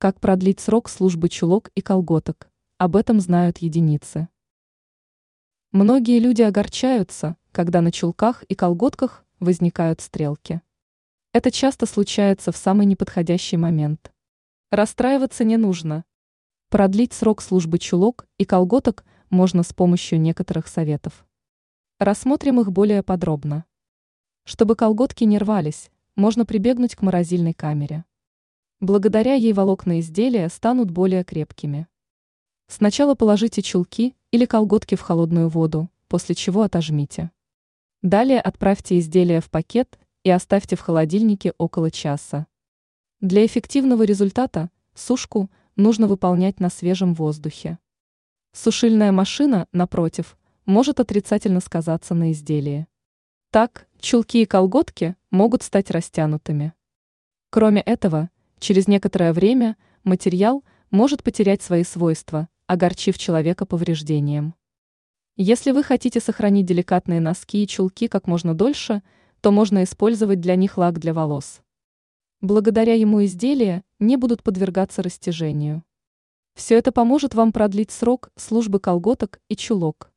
Как продлить срок службы чулок и колготок? Об этом знают единицы. Многие люди огорчаются, когда на чулках и колготках возникают стрелки. Это часто случается в самый неподходящий момент. Расстраиваться не нужно. Продлить срок службы чулок и колготок можно с помощью некоторых советов. Рассмотрим их более подробно. Чтобы колготки не рвались, можно прибегнуть к морозильной камере. Благодаря ей волокна изделия станут более крепкими. Сначала положите чулки или колготки в холодную воду, после чего отожмите. Далее отправьте изделие в пакет и оставьте в холодильнике около часа. Для эффективного результата сушку нужно выполнять на свежем воздухе. Сушильная машина, напротив, может отрицательно сказаться на изделии. Так, чулки и колготки могут стать растянутыми. Кроме этого, Через некоторое время материал может потерять свои свойства, огорчив человека повреждением. Если вы хотите сохранить деликатные носки и чулки как можно дольше, то можно использовать для них лак для волос. Благодаря ему изделия не будут подвергаться растяжению. Все это поможет вам продлить срок службы колготок и чулок.